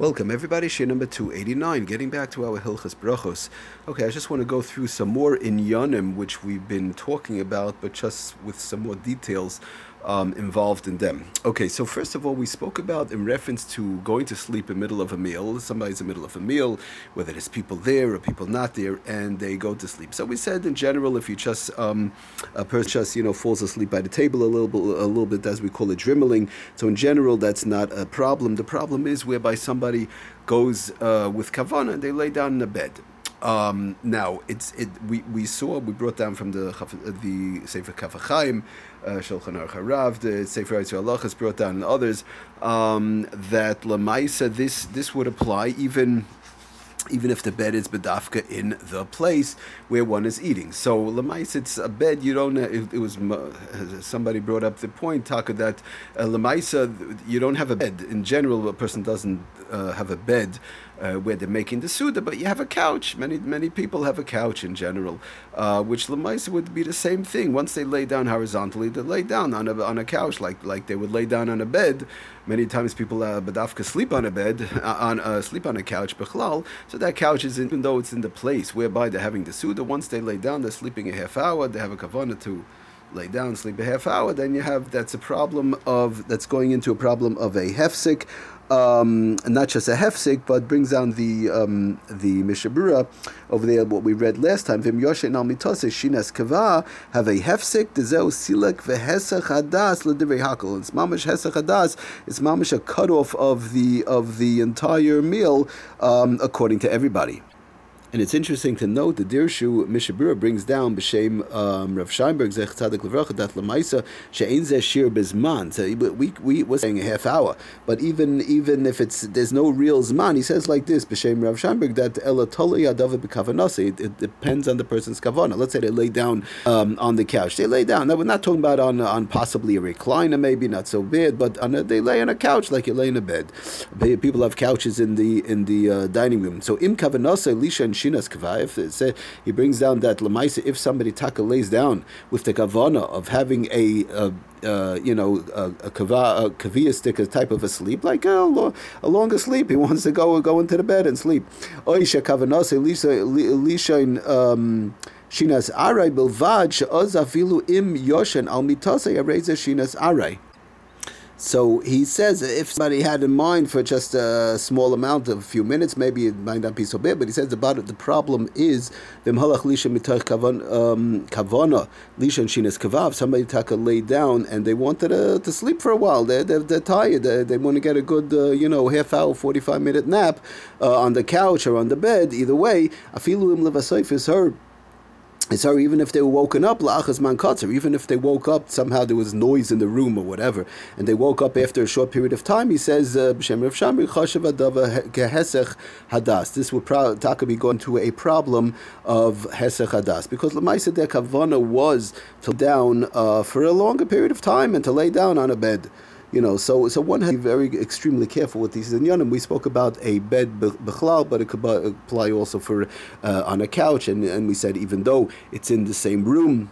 Welcome, everybody. Shiur number 289. Getting back to our Hilchas Brachos. Okay, I just want to go through some more in Yanim, which we've been talking about, but just with some more details um, involved in them. Okay, so first of all, we spoke about in reference to going to sleep in the middle of a meal. Somebody's in the middle of a meal, whether there's people there or people not there, and they go to sleep. So we said in general, if you just um, a person just you know falls asleep by the table a little bit, a little bit as we call it dreaming. So in general, that's not a problem. The problem is whereby somebody goes uh, with kavana and they lay down in the bed. Um, now it's it. We, we saw we brought down from the the Sefer Kaf HaChaim, uh, Shulchan Aruch Harav, the Sefer Yitzhak Halachas brought down and others um, that Lamaisa this this would apply even even if the bed is bedafka in the place where one is eating. So lemais, it's a bed. You don't. It, it was somebody brought up the point, Taka, that uh, lemaisa you don't have a bed in general. A person doesn't uh, have a bed uh, where they're making the suda, but you have a couch. Many many people have a couch in general, uh, which lemaisa would be the same thing. Once they lay down horizontally, they lay down on a on a couch like like they would lay down on a bed. Many times people uh, bedafka sleep on a bed uh, on uh, sleep on a couch bechlal. So that couch is even though it's in the place whereby they're having the suda. Once they lay down, they're sleeping a half hour. They have a kavana to lay down, sleep a half hour, then you have that's a problem of that's going into a problem of a hefsik, um, not just a hefsik, but brings down the um, the mishabura over there. What we read last time, vim yoshin al shinas kava have a hefsik dezeu silek vehesach hadas ledivrei hakol. It's mamish hesach hadas. It's mamish a cutoff of the of the entire meal um, according to everybody. And it's interesting to note that Dirshu Mishabura brings down b'shem um, Rav Scheinberg Zech Tzadik Levracha that Lamaisa she'ein zeh shir bezman. So we we were saying a half hour, but even even if it's there's no real zman, he says like this b'shem Rav Scheinberg that elatoli adava b'kavanasi. It depends on the person's kavana. Let's say they lay down um, on the couch. They lay down. Now we're not talking about on on possibly a recliner, maybe not so bad, but on a, they lay on a couch like you lay in a bed. People have couches in the in the uh, dining room. So im kavanasa lisha and shinas kavayif. He brings down that lemaisa if somebody taka lays down with the kavana of having a, a uh, you know, a, a, kava, a kavia stick, a type of a sleep, like a, a longer sleep. He wants to go go into the bed and sleep. Oisha kavanase lisha um, shinas aray bilvad she'oz im yoshen al mitase shinas aray. So he says if somebody had in mind for just a small amount of a few minutes, maybe it might not be so bad. But he says about it, the problem is the mhalach lisha mitach um, kavana lisha and shinas kavav. Somebody taka lay down and they wanted uh, to sleep for a while. They're, they're, they're tired. They, they, want to get a good uh, you know half hour, forty five minute nap uh, on the couch or on the bed. Either way, afilu im levasoif is her so even if they were woken up, man katzer, even if they woke up, somehow there was noise in the room or whatever, and they woke up after a short period of time, he says, uh, B'Shem Rav Shamri, chashav adava hadas. This would pro- taka be going to a problem of hesech hadas, because Lamaisa de Kavana was to down uh, for a longer period of time and to lay down on a bed. You know, so so one has to be very extremely careful with these inyanim. We spoke about a bed bechlal, but it could apply also for uh, on a couch, and, and we said even though it's in the same room,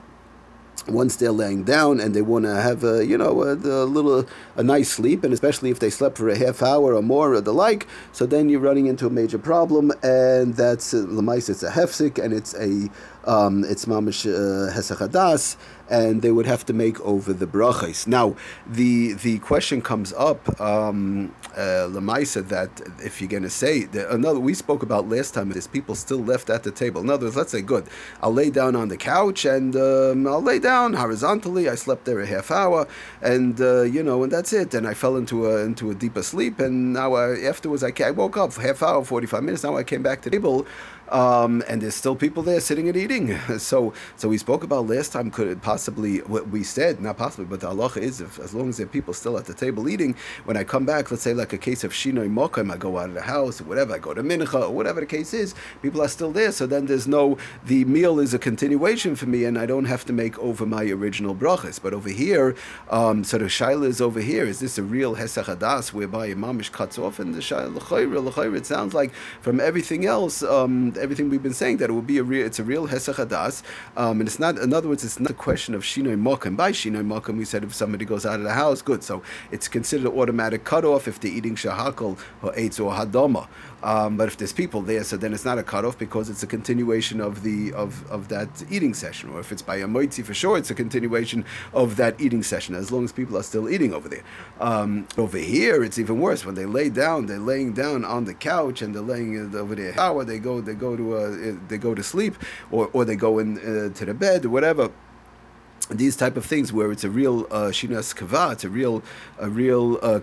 once they're laying down and they want to have a you know a, a, little a nice sleep and especially if they slept for a half hour or more or the like so then you're running into a major problem and that's uh, it's a hefsik and it's a um, it's mamish uh, hesachadas, and they would have to make over the brachas. Now, the the question comes up, um, uh, lemaisa, that if you're going to say that, another, we spoke about last time, is people still left at the table. In other words, let's say, good, I'll lay down on the couch and um, I'll lay down horizontally. I slept there a half hour, and uh, you know, and that's it. And I fell into a into a deeper sleep, and now I, afterwards I, I woke up half hour, forty five minutes. Now I came back to the table. Um, and there's still people there sitting and eating. So, so we spoke about last time. Could it possibly what we said? Not possibly, but the halacha is if as long as there are people still at the table eating. When I come back, let's say like a case of shinoi mokim, I go out of the house or whatever. I go to mincha or whatever the case is. People are still there. So then there's no the meal is a continuation for me, and I don't have to make over my original brachas. But over here, um, so the shaila is over here. Is this a real hesachadas whereby a mamish cuts off? And the shaila it sounds like from everything else. Um, everything we've been saying that it will be a real, it's a real hesach hadas, um, and it's not. In other words, it's not a question of shinoi mokum. By shinoi mokum, we said if somebody goes out of the house, good. So it's considered automatic cutoff if they're eating shahakal or eitz or hadoma. Um, but if there's people there, so then it's not a cutoff because it's a continuation of the of, of that eating session. Or if it's by a moitzi for sure, it's a continuation of that eating session. As long as people are still eating over there. Um, over here, it's even worse. When they lay down, they're laying down on the couch and they're laying over their shower. They go they go to uh, they go to sleep, or or they go in uh, to the bed or whatever these type of things where it's a real uh, shinas kava, it's a real a real uh,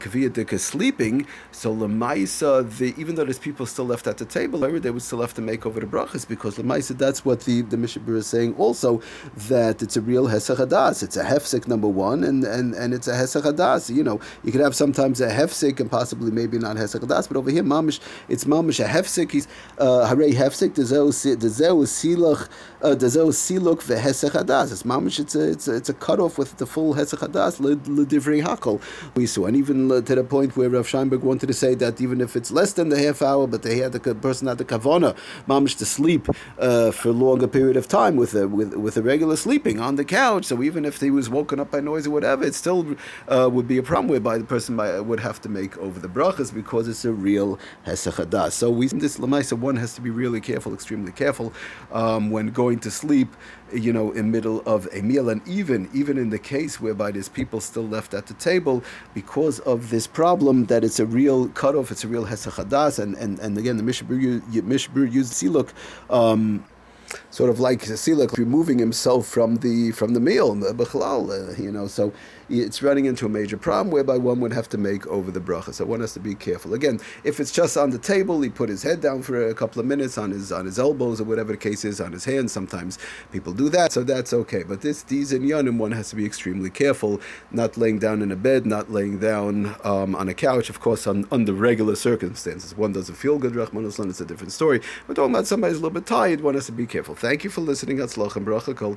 sleeping. So lemaisa, the even though there's people still left at the table, they would still have to make over the brachas because lemaisa that's what the the Mishabur is saying also that it's a real hesachadas. It's a hefsek number one, and and and it's a hesachadas. You know, you could have sometimes a hefsek and possibly maybe not hesachadas, but over here mamish it's mamish a hefsek. He's uh, harei hefsek dezeu silach uh, dezeu siluk vehesachadas. It's mamish. It's a it's a, it's a cutoff with the full Hesach Hadas, Hakol, we saw. And even uh, to the point where Rav Scheinberg wanted to say that even if it's less than the half hour, but they had the person had the Kavona, Mamish to sleep uh, for a longer period of time with a, with, with a regular sleeping on the couch. So even if he was woken up by noise or whatever, it still uh, would be a problem whereby the person might, would have to make over the brachas because it's a real Hesach Hadas. So we, this Lamaisa, one has to be really careful, extremely careful um, when going to sleep you know, in middle of a meal, and even even in the case whereby there's people still left at the table because of this problem that it's a real cutoff, it's a real hesachadas, and, and and again the Mishbur used siluk. Um, sort of like Silak removing himself from the from the meal, uh, you know. So it's running into a major problem whereby one would have to make over the bracha. So one has to be careful. Again, if it's just on the table, he put his head down for a couple of minutes on his on his elbows or whatever the case is, on his hands. Sometimes people do that, so that's okay. But this these in Yonim, one has to be extremely careful, not laying down in a bed, not laying down um, on a couch. Of course, on under regular circumstances, one doesn't feel good. Rahman it's a different story. We're talking about somebody's a little bit tired. One has to be careful. Thank you for listening. Hatzlach and bracha kol